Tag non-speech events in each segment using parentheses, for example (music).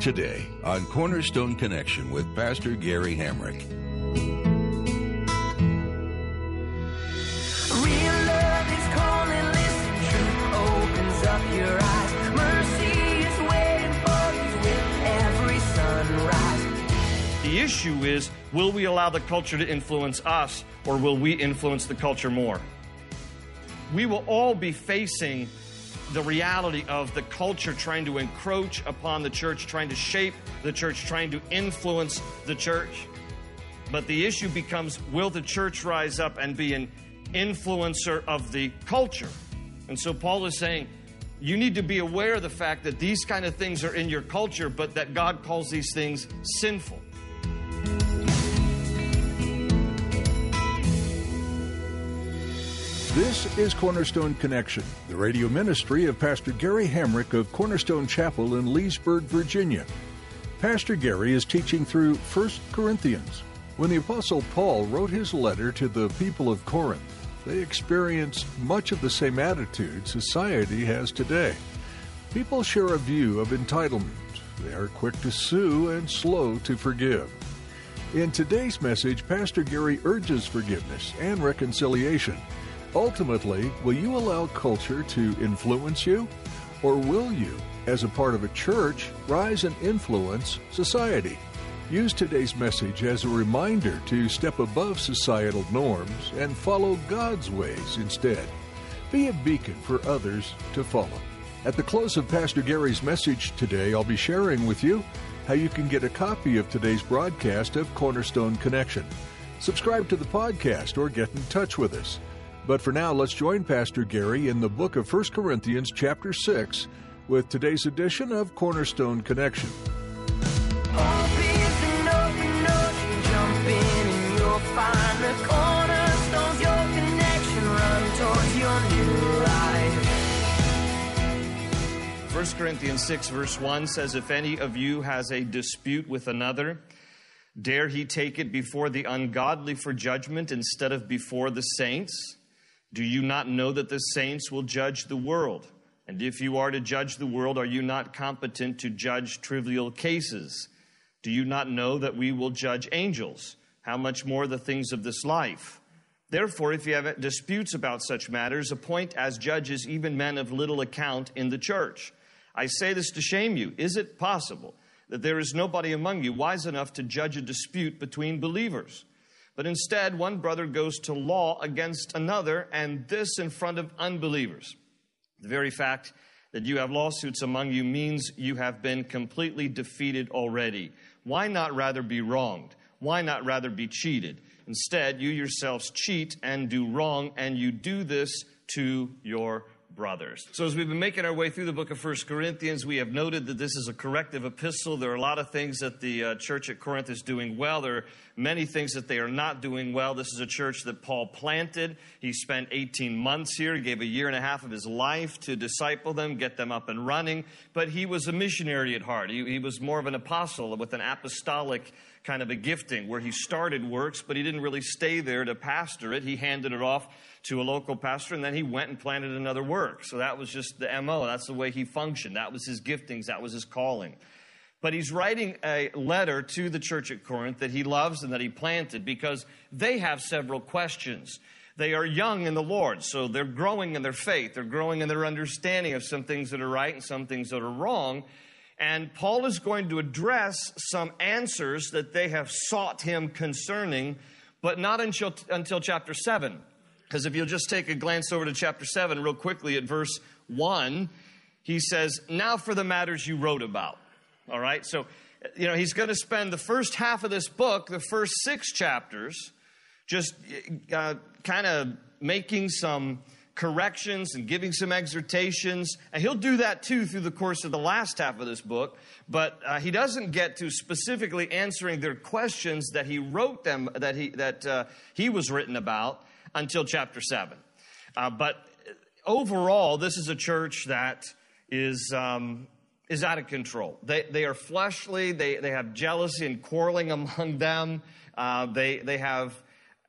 Today on Cornerstone Connection with Pastor Gary Hamrick. Real love is calling, listen, truth opens up your eyes. Mercy is waiting for you with every sunrise. The issue is will we allow the culture to influence us or will we influence the culture more? We will all be facing the reality of the culture trying to encroach upon the church, trying to shape the church, trying to influence the church. But the issue becomes will the church rise up and be an influencer of the culture? And so Paul is saying, you need to be aware of the fact that these kind of things are in your culture, but that God calls these things sinful. This is Cornerstone Connection, the radio ministry of Pastor Gary Hamrick of Cornerstone Chapel in Leesburg, Virginia. Pastor Gary is teaching through 1 Corinthians. When the Apostle Paul wrote his letter to the people of Corinth, they experienced much of the same attitude society has today. People share a view of entitlement. They are quick to sue and slow to forgive. In today's message, Pastor Gary urges forgiveness and reconciliation. Ultimately, will you allow culture to influence you? Or will you, as a part of a church, rise and influence society? Use today's message as a reminder to step above societal norms and follow God's ways instead. Be a beacon for others to follow. At the close of Pastor Gary's message today, I'll be sharing with you how you can get a copy of today's broadcast of Cornerstone Connection. Subscribe to the podcast or get in touch with us. But for now, let's join Pastor Gary in the book of 1 Corinthians, chapter 6, with today's edition of Cornerstone Connection. 1 Corinthians 6, verse 1 says, If any of you has a dispute with another, dare he take it before the ungodly for judgment instead of before the saints? Do you not know that the saints will judge the world? And if you are to judge the world, are you not competent to judge trivial cases? Do you not know that we will judge angels? How much more the things of this life? Therefore, if you have disputes about such matters, appoint as judges even men of little account in the church. I say this to shame you. Is it possible that there is nobody among you wise enough to judge a dispute between believers? But instead, one brother goes to law against another, and this in front of unbelievers. The very fact that you have lawsuits among you means you have been completely defeated already. Why not rather be wronged? Why not rather be cheated? Instead, you yourselves cheat and do wrong, and you do this to your brothers. So, as we've been making our way through the book of First Corinthians, we have noted that this is a corrective epistle. There are a lot of things that the uh, church at Corinth is doing well. There are many things that they are not doing well. This is a church that Paul planted. He spent 18 months here. He gave a year and a half of his life to disciple them, get them up and running. But he was a missionary at heart. He, he was more of an apostle with an apostolic kind of a gifting where he started works, but he didn't really stay there to pastor it. He handed it off to a local pastor and then he went and planted another work. So that was just the MO. That's the way he functioned. That was his giftings. That was his calling. But he's writing a letter to the church at Corinth that he loves and that he planted because they have several questions. They are young in the Lord, so they're growing in their faith. They're growing in their understanding of some things that are right and some things that are wrong. And Paul is going to address some answers that they have sought him concerning, but not until, until chapter 7. Because if you'll just take a glance over to chapter 7 real quickly at verse 1, he says, Now for the matters you wrote about. All right? So, you know, he's going to spend the first half of this book, the first six chapters, just uh, kind of making some corrections and giving some exhortations. And he'll do that too through the course of the last half of this book. But uh, he doesn't get to specifically answering their questions that he wrote them, that he, that, uh, he was written about until chapter 7. Uh, but overall, this is a church that is, um, is out of control. They, they are fleshly, they, they have jealousy and quarreling among them, uh, they, they have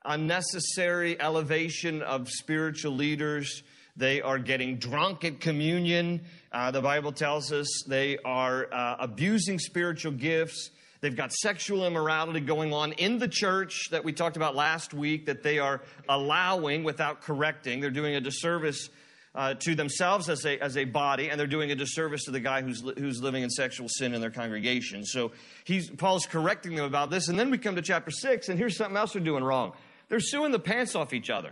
unnecessary elevation of spiritual leaders. They are getting drunk at communion. Uh, the Bible tells us they are uh, abusing spiritual gifts. They've got sexual immorality going on in the church that we talked about last week that they are allowing without correcting. They're doing a disservice uh, to themselves as a, as a body, and they're doing a disservice to the guy who's, li- who's living in sexual sin in their congregation. So he's, Paul's correcting them about this. And then we come to chapter 6, and here's something else they're doing wrong. They're suing the pants off each other.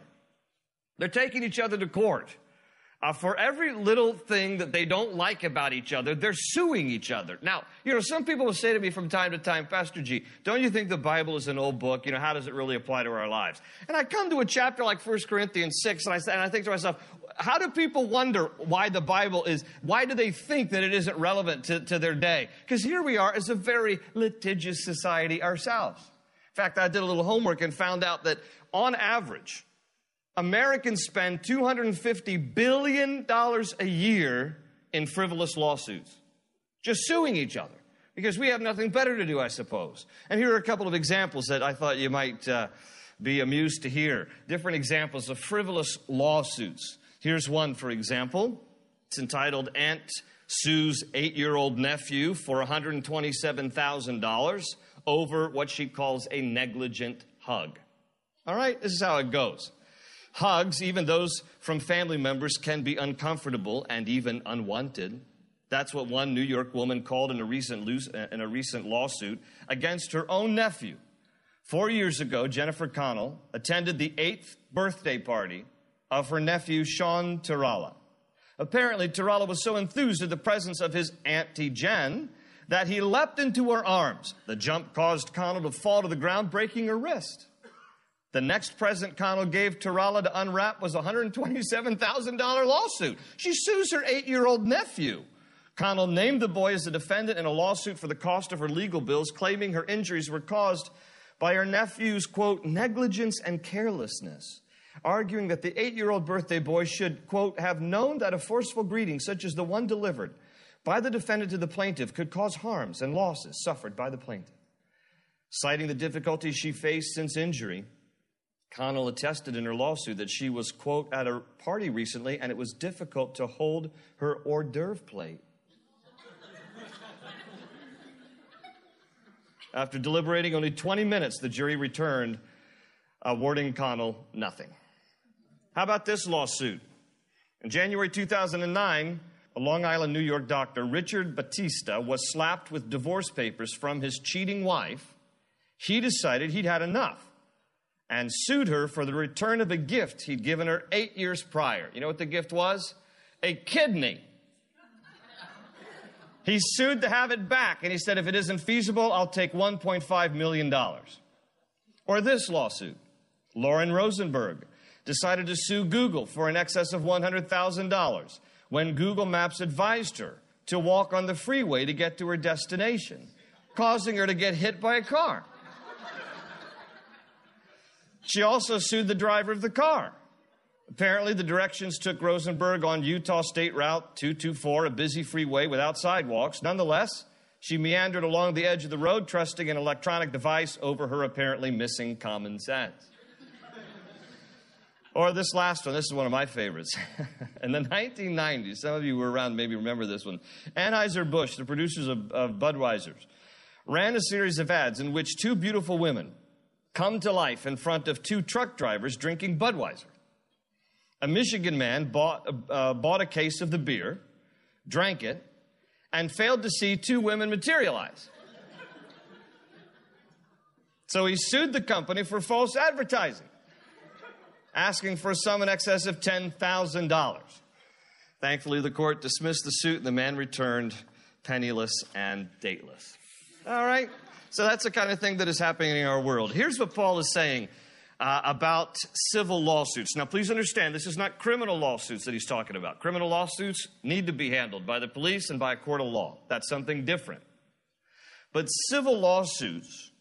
They're taking each other to court. Uh, for every little thing that they don't like about each other, they're suing each other. Now, you know, some people will say to me from time to time, Pastor G, don't you think the Bible is an old book? You know, how does it really apply to our lives? And I come to a chapter like 1 Corinthians 6, and I, say and I think to myself, how do people wonder why the Bible is, why do they think that it isn't relevant to, to their day? Because here we are as a very litigious society ourselves. Fact, I did a little homework and found out that on average, Americans spend $250 billion a year in frivolous lawsuits, just suing each other, because we have nothing better to do, I suppose. And here are a couple of examples that I thought you might uh, be amused to hear. Different examples of frivolous lawsuits. Here's one, for example. It's entitled Aunt Sue's eight year old nephew for $127,000 over what she calls a negligent hug. All right, this is how it goes. Hugs, even those from family members, can be uncomfortable and even unwanted. That's what one New York woman called in a recent, in a recent lawsuit against her own nephew. Four years ago, Jennifer Connell attended the eighth birthday party of her nephew, Sean Tarala. Apparently, Tarala was so enthused at the presence of his Auntie Jen that he leapt into her arms. The jump caused Connell to fall to the ground, breaking her wrist. The next present Connell gave Tarala to unwrap was a $127,000 lawsuit. She sues her eight year old nephew. Connell named the boy as a defendant in a lawsuit for the cost of her legal bills, claiming her injuries were caused by her nephew's, quote, negligence and carelessness, arguing that the eight year old birthday boy should, quote, have known that a forceful greeting such as the one delivered by the defendant to the plaintiff could cause harms and losses suffered by the plaintiff. Citing the difficulties she faced since injury, Connell attested in her lawsuit that she was, quote, at a party recently and it was difficult to hold her hors d'oeuvre plate. After deliberating only 20 minutes, the jury returned, awarding Connell nothing. How about this lawsuit? In January 2009, a Long Island, New York doctor, Richard Batista, was slapped with divorce papers from his cheating wife. He decided he'd had enough and sued her for the return of a gift he'd given her eight years prior. You know what the gift was? A kidney. He sued to have it back, and he said, if it isn't feasible, I'll take $1.5 million. Or this lawsuit Lauren Rosenberg decided to sue Google for an excess of $100,000 when Google Maps advised her to walk on the freeway to get to her destination, causing her to get hit by a car. She also sued the driver of the car. Apparently, the directions took Rosenberg on Utah State Route 224, a busy freeway without sidewalks. Nonetheless, she meandered along the edge of the road, trusting an electronic device over her apparently missing common sense. Or this last one, this is one of my favorites. (laughs) In the 1990s, some of you were around, maybe remember this one. Anheuser-Busch, the producers of, of Budweiser's, ran a series of ads in which two beautiful women come to life in front of two truck drivers drinking Budweiser. A Michigan man bought, uh, bought a case of the beer, drank it, and failed to see two women materialize. So he sued the company for false advertising, asking for a sum in excess of $10,000. Thankfully, the court dismissed the suit and the man returned penniless and dateless. All right? So that's the kind of thing that is happening in our world. Here's what Paul is saying uh, about civil lawsuits. Now, please understand, this is not criminal lawsuits that he's talking about. Criminal lawsuits need to be handled by the police and by a court of law. That's something different. But civil lawsuits,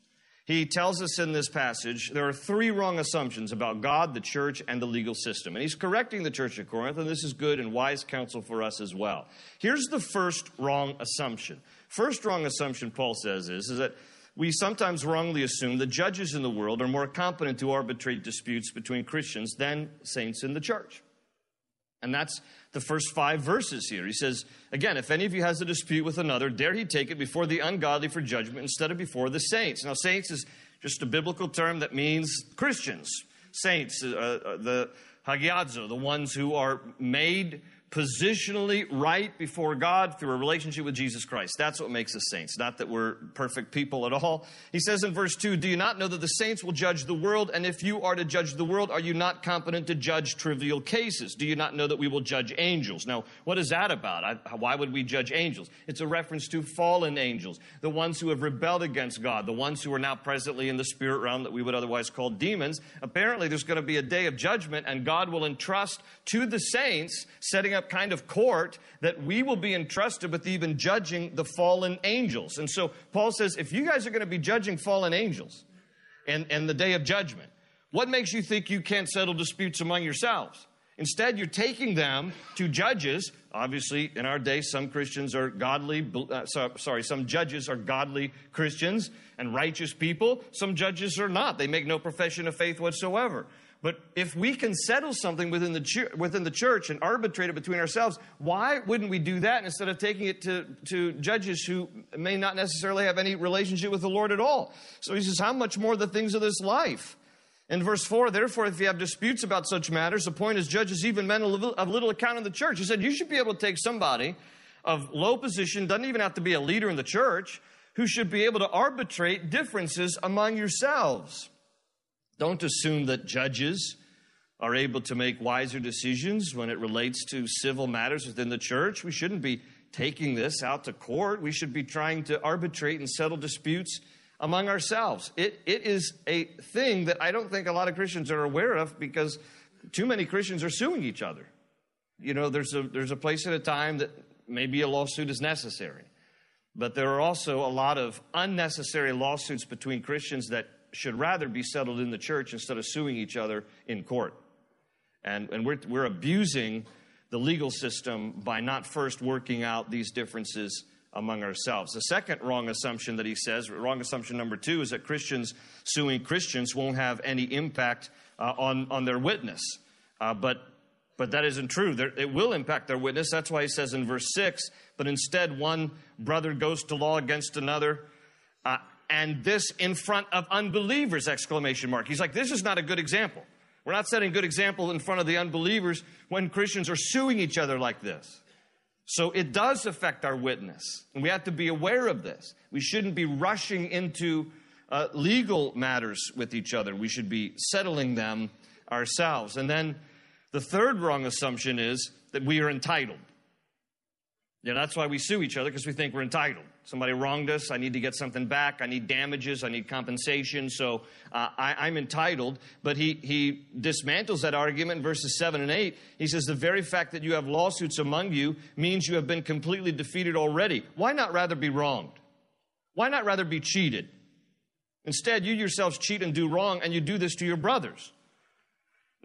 he tells us in this passage, there are three wrong assumptions about God, the church, and the legal system. And he's correcting the church at Corinth, and this is good and wise counsel for us as well. Here's the first wrong assumption. First wrong assumption, Paul says, is, is that we sometimes wrongly assume the judges in the world are more competent to arbitrate disputes between Christians than saints in the church. And that's the first five verses here. He says, again, if any of you has a dispute with another, dare he take it before the ungodly for judgment instead of before the saints. Now, saints is just a biblical term that means Christians. Saints, uh, uh, the hagiazo, the ones who are made positionally right before God through a relationship with Jesus Christ. That's what makes us saints, not that we're perfect people at all. He says in verse 2 Do you not know that the saints will judge the world? And if you are to judge the world, are you not competent to judge trivial cases? Do you not know that we will judge angels? Now, what is that about? I, why would we judge angels? It's a reference to fallen angels, the ones who have rebelled against God, the ones who are now presently in the spirit realm that we would otherwise call demons. Apparently, there's going to be a day of judgment, and God will entrust to the saints setting up kind of court that we will be entrusted with even judging the fallen angels. And so Paul says, if you guys are going to be judging fallen angels and, and the day of judgment, what makes you think you can't settle disputes among yourselves? Instead, you're taking them to judges. Obviously, in our day, some Christians are godly, uh, sorry, some judges are godly Christians and righteous people. Some judges are not. They make no profession of faith whatsoever. But if we can settle something within the, within the church and arbitrate it between ourselves, why wouldn't we do that instead of taking it to, to judges who may not necessarily have any relationship with the Lord at all? So he says, How much more the things of this life? In verse 4, therefore, if you have disputes about such matters, appoint as judges even men of little account in the church. He said, You should be able to take somebody of low position, doesn't even have to be a leader in the church, who should be able to arbitrate differences among yourselves. Don't assume that judges are able to make wiser decisions when it relates to civil matters within the church. We shouldn't be taking this out to court. We should be trying to arbitrate and settle disputes among ourselves. It, it is a thing that I don't think a lot of Christians are aware of because too many Christians are suing each other. You know, there's a, there's a place at a time that maybe a lawsuit is necessary. But there are also a lot of unnecessary lawsuits between Christians that should rather be settled in the church instead of suing each other in court. And, and we're, we're abusing the legal system by not first working out these differences among ourselves. The second wrong assumption that he says, wrong assumption number two, is that Christians suing Christians won't have any impact uh, on, on their witness. Uh, but, but that isn't true. There, it will impact their witness. That's why he says in verse 6 but instead, one brother goes to law against another. Uh, and this in front of unbelievers exclamation mark. He's like this is not a good example. We're not setting a good example in front of the unbelievers when christians are suing each other like this. So it does affect our witness and we have to be aware of this. We shouldn't be rushing into uh, legal matters with each other. We should be settling them ourselves. And then the third wrong assumption is that we are entitled yeah, that's why we sue each other because we think we're entitled. Somebody wronged us. I need to get something back. I need damages. I need compensation. So uh, I, am entitled. But he, he dismantles that argument in verses 7 and 8. He says, The very fact that you have lawsuits among you means you have been completely defeated already. Why not rather be wronged? Why not rather be cheated? Instead, you yourselves cheat and do wrong, and you do this to your brothers.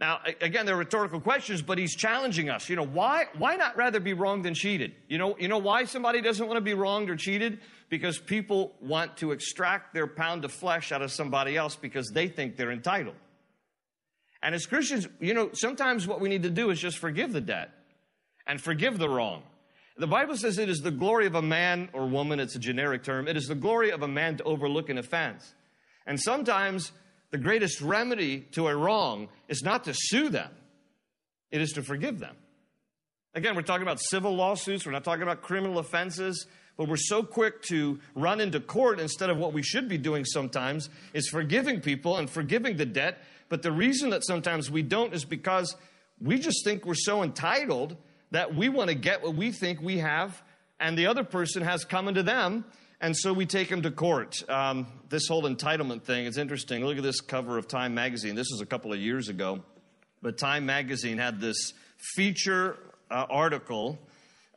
Now, again, they're rhetorical questions, but he's challenging us. You know, why, why not rather be wronged than cheated? You know, you know why somebody doesn't want to be wronged or cheated? Because people want to extract their pound of flesh out of somebody else because they think they're entitled. And as Christians, you know, sometimes what we need to do is just forgive the debt and forgive the wrong. The Bible says it is the glory of a man or woman, it's a generic term, it is the glory of a man to overlook an offense. And sometimes the greatest remedy to a wrong is not to sue them, it is to forgive them. Again, we're talking about civil lawsuits, we're not talking about criminal offenses, but we're so quick to run into court instead of what we should be doing sometimes is forgiving people and forgiving the debt. But the reason that sometimes we don't is because we just think we're so entitled that we want to get what we think we have and the other person has coming to them And so we take him to court. Um, this whole entitlement thing is interesting. Look at this cover of Time magazine. This was a couple of years ago. But Time magazine had this feature uh, article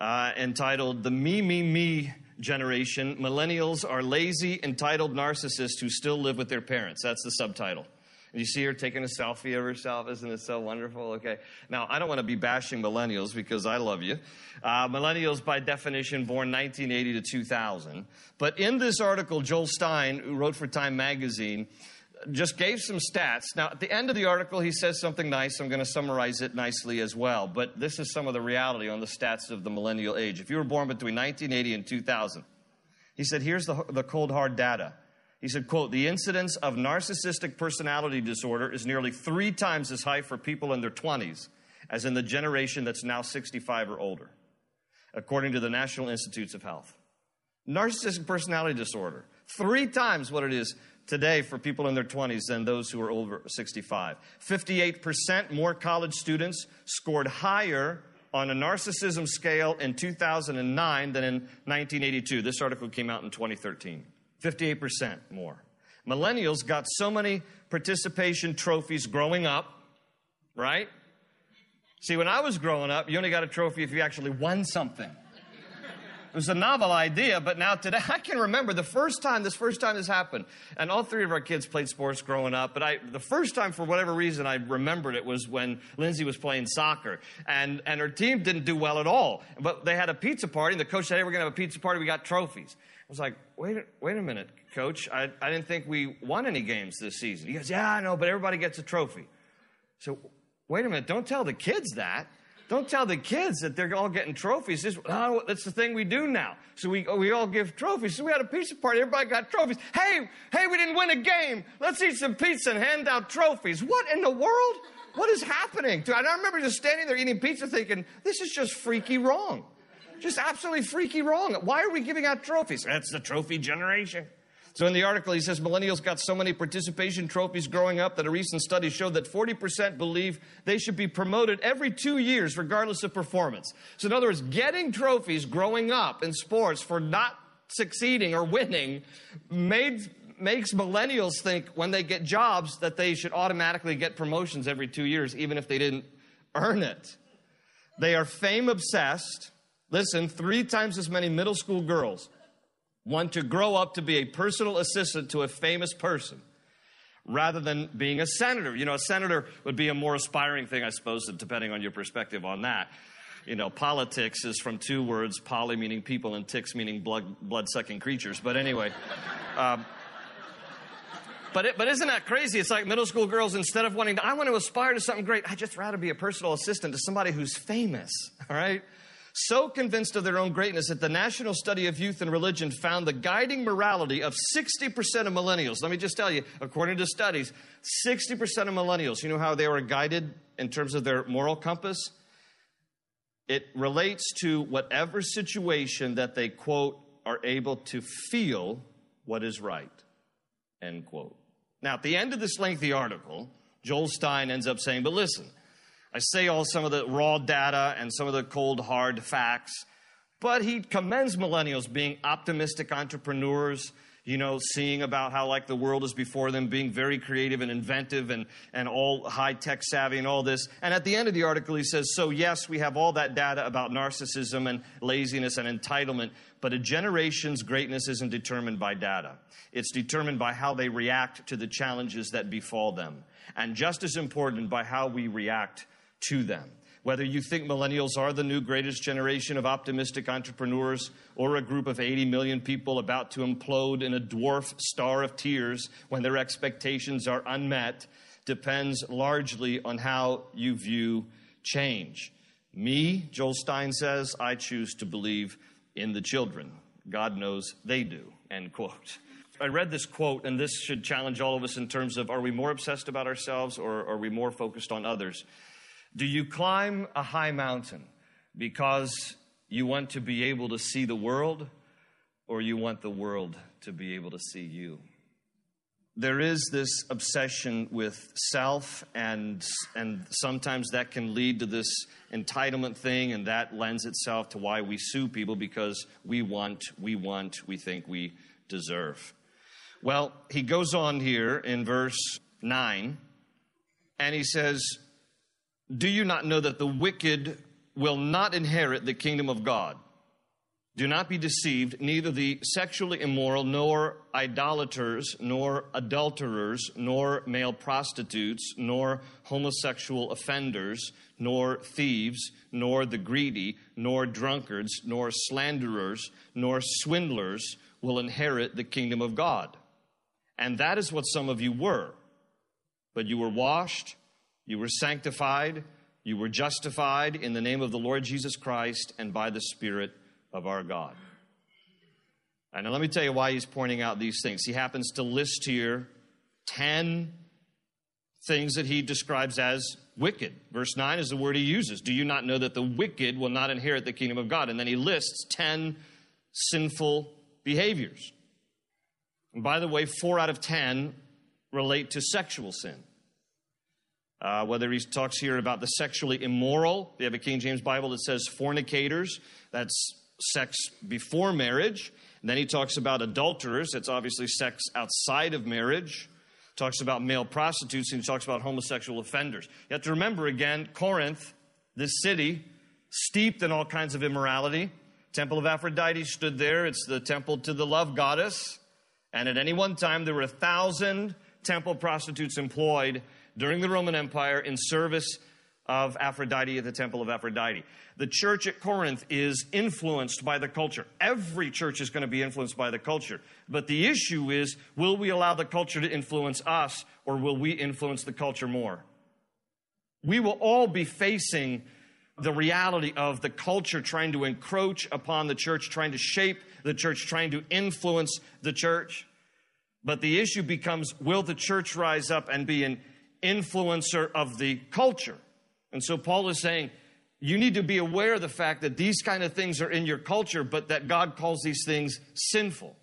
uh, entitled The Me, Me, Me Generation Millennials Are Lazy, Entitled Narcissists Who Still Live with Their Parents. That's the subtitle. You see her taking a selfie of herself. Isn't it so wonderful? Okay. Now, I don't want to be bashing millennials because I love you. Uh, millennials, by definition, born 1980 to 2000. But in this article, Joel Stein, who wrote for Time magazine, just gave some stats. Now, at the end of the article, he says something nice. I'm going to summarize it nicely as well. But this is some of the reality on the stats of the millennial age. If you were born between 1980 and 2000, he said, here's the, the cold hard data. He said, quote, the incidence of narcissistic personality disorder is nearly three times as high for people in their 20s as in the generation that's now 65 or older, according to the National Institutes of Health. Narcissistic personality disorder, three times what it is today for people in their 20s than those who are over 65. 58% more college students scored higher on a narcissism scale in 2009 than in 1982. This article came out in 2013. 58% more. Millennials got so many participation trophies growing up, right? See, when I was growing up, you only got a trophy if you actually won something. It was a novel idea, but now today, (laughs) I can remember the first time, this first time this happened. And all three of our kids played sports growing up, but I, the first time, for whatever reason, I remembered it was when Lindsay was playing soccer. And, and her team didn't do well at all. But they had a pizza party, and the coach said, hey, we're going to have a pizza party, we got trophies. I was like, wait, wait a minute, coach. I, I didn't think we won any games this season. He goes, yeah, I know, but everybody gets a trophy. So, wait a minute, don't tell the kids that. Don't tell the kids that they're all getting trophies. This, oh, that's the thing we do now. So we, we all give trophies. So we had a pizza party. Everybody got trophies. Hey, hey, we didn't win a game. Let's eat some pizza and hand out trophies. What in the world? What is happening? I remember just standing there eating pizza thinking, this is just freaky wrong. Just absolutely freaky wrong. Why are we giving out trophies? That's the trophy generation. So in the article, he says millennials got so many participation trophies growing up that a recent study showed that 40% believe they should be promoted every two years, regardless of performance. So in other words, getting trophies growing up in sports for not succeeding or winning made makes millennials think when they get jobs that they should automatically get promotions every two years, even if they didn't earn it. They are fame obsessed. Listen, three times as many middle school girls want to grow up to be a personal assistant to a famous person rather than being a senator. You know, a senator would be a more aspiring thing, I suppose, depending on your perspective on that. You know, politics is from two words, poly meaning people and ticks meaning blood, blood-sucking creatures. But anyway, (laughs) um, but, it, but isn't that crazy? It's like middle school girls, instead of wanting to, I want to aspire to something great, I'd just rather be a personal assistant to somebody who's famous, (laughs) all right? So convinced of their own greatness that the National Study of Youth and Religion found the guiding morality of 60% of millennials. Let me just tell you, according to studies, 60% of millennials, you know how they were guided in terms of their moral compass? It relates to whatever situation that they, quote, are able to feel what is right, end quote. Now, at the end of this lengthy article, Joel Stein ends up saying, but listen, I say all some of the raw data and some of the cold, hard facts, but he commends millennials being optimistic entrepreneurs, you know, seeing about how like the world is before them, being very creative and inventive and, and all high tech savvy and all this. And at the end of the article, he says, So, yes, we have all that data about narcissism and laziness and entitlement, but a generation's greatness isn't determined by data. It's determined by how they react to the challenges that befall them. And just as important, by how we react to them. Whether you think millennials are the new greatest generation of optimistic entrepreneurs or a group of 80 million people about to implode in a dwarf star of tears when their expectations are unmet depends largely on how you view change. Me, Joel Stein says, I choose to believe in the children. God knows they do. End quote. I read this quote, and this should challenge all of us in terms of are we more obsessed about ourselves or are we more focused on others? Do you climb a high mountain because you want to be able to see the world or you want the world to be able to see you? there is this obsession with self and and sometimes that can lead to this entitlement thing and that lends itself to why we sue people because we want we want we think we deserve well he goes on here in verse 9 and he says do you not know that the wicked will not inherit the kingdom of god do not be deceived, neither the sexually immoral, nor idolaters, nor adulterers, nor male prostitutes, nor homosexual offenders, nor thieves, nor the greedy, nor drunkards, nor slanderers, nor swindlers will inherit the kingdom of God. And that is what some of you were. But you were washed, you were sanctified, you were justified in the name of the Lord Jesus Christ and by the Spirit of our God. And now let me tell you why he's pointing out these things. He happens to list here 10 things that he describes as wicked. Verse 9 is the word he uses. Do you not know that the wicked will not inherit the kingdom of God? And then he lists 10 sinful behaviors. And by the way, four out of 10 relate to sexual sin. Uh, whether he talks here about the sexually immoral, they have a King James Bible that says fornicators, that's sex before marriage. And then he talks about adulterers. That's obviously sex outside of marriage. Talks about male prostitutes and he talks about homosexual offenders. You have to remember again, Corinth, this city, steeped in all kinds of immorality. Temple of Aphrodite stood there. It's the temple to the love goddess. And at any one time, there were a thousand temple prostitutes employed during the Roman Empire in service of Aphrodite at the Temple of Aphrodite. The church at Corinth is influenced by the culture. Every church is going to be influenced by the culture. But the issue is will we allow the culture to influence us or will we influence the culture more? We will all be facing the reality of the culture trying to encroach upon the church, trying to shape the church, trying to influence the church. But the issue becomes will the church rise up and be an influencer of the culture? And so Paul is saying, you need to be aware of the fact that these kind of things are in your culture, but that God calls these things sinful.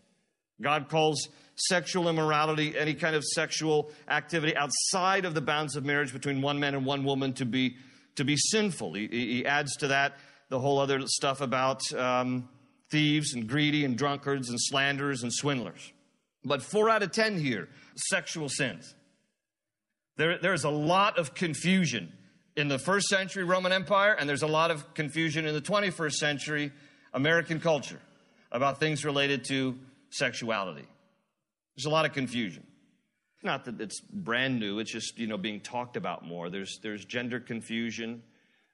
God calls sexual immorality, any kind of sexual activity outside of the bounds of marriage between one man and one woman to be, to be sinful. He, he adds to that the whole other stuff about um, thieves and greedy and drunkards and slanderers and swindlers. But four out of ten here, sexual sins. There, there's a lot of confusion in the first century Roman Empire, and there's a lot of confusion in the 21st century American culture about things related to sexuality. There's a lot of confusion. Not that it's brand new, it's just, you know, being talked about more. There's, there's gender confusion,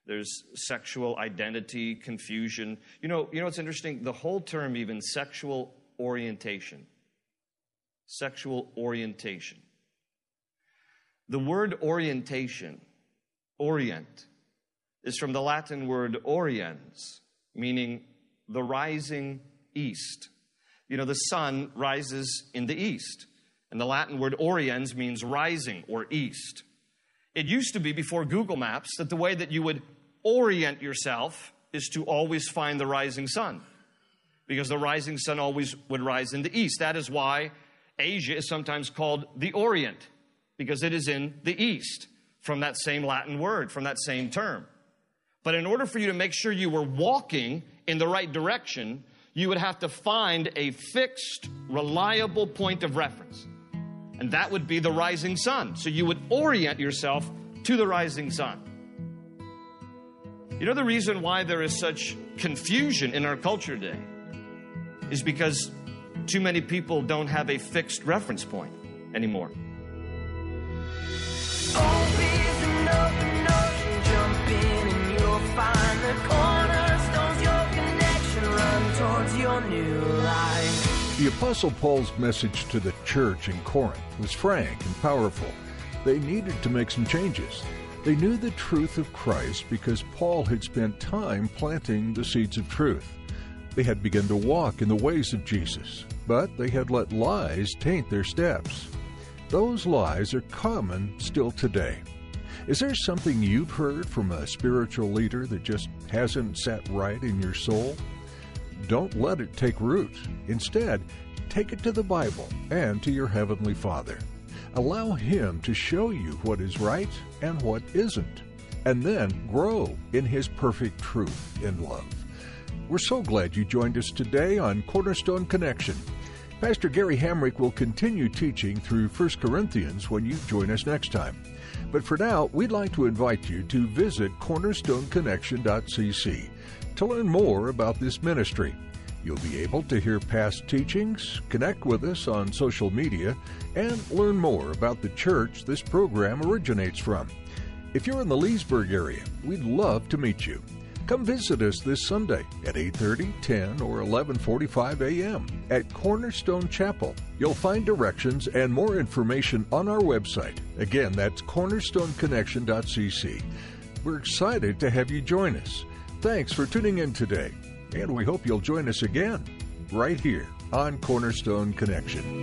there's sexual identity confusion. You know, you know what's interesting? The whole term, even sexual orientation. Sexual orientation. The word orientation Orient is from the Latin word oriens, meaning the rising east. You know, the sun rises in the east, and the Latin word oriens means rising or east. It used to be before Google Maps that the way that you would orient yourself is to always find the rising sun, because the rising sun always would rise in the east. That is why Asia is sometimes called the Orient, because it is in the east from that same Latin word, from that same term. But in order for you to make sure you were walking in the right direction, you would have to find a fixed, reliable point of reference. And that would be the rising sun. So you would orient yourself to the rising sun. You know, the reason why there is such confusion in our culture today is because too many people don't have a fixed reference point anymore. The Apostle Paul's message to the church in Corinth was frank and powerful. They needed to make some changes. They knew the truth of Christ because Paul had spent time planting the seeds of truth. They had begun to walk in the ways of Jesus, but they had let lies taint their steps. Those lies are common still today. Is there something you've heard from a spiritual leader that just hasn't sat right in your soul? Don't let it take root. Instead, take it to the Bible and to your Heavenly Father. Allow Him to show you what is right and what isn't, and then grow in His perfect truth in love. We're so glad you joined us today on Cornerstone Connection. Pastor Gary Hamrick will continue teaching through 1 Corinthians when you join us next time. But for now, we'd like to invite you to visit cornerstoneconnection.cc to learn more about this ministry. You'll be able to hear past teachings, connect with us on social media, and learn more about the church this program originates from. If you're in the Leesburg area, we'd love to meet you. Come visit us this Sunday at 8:30, 10, or 11:45 a.m. at Cornerstone Chapel. You'll find directions and more information on our website. Again, that's cornerstoneconnection.cc. We're excited to have you join us. Thanks for tuning in today, and we hope you'll join us again right here on Cornerstone Connection.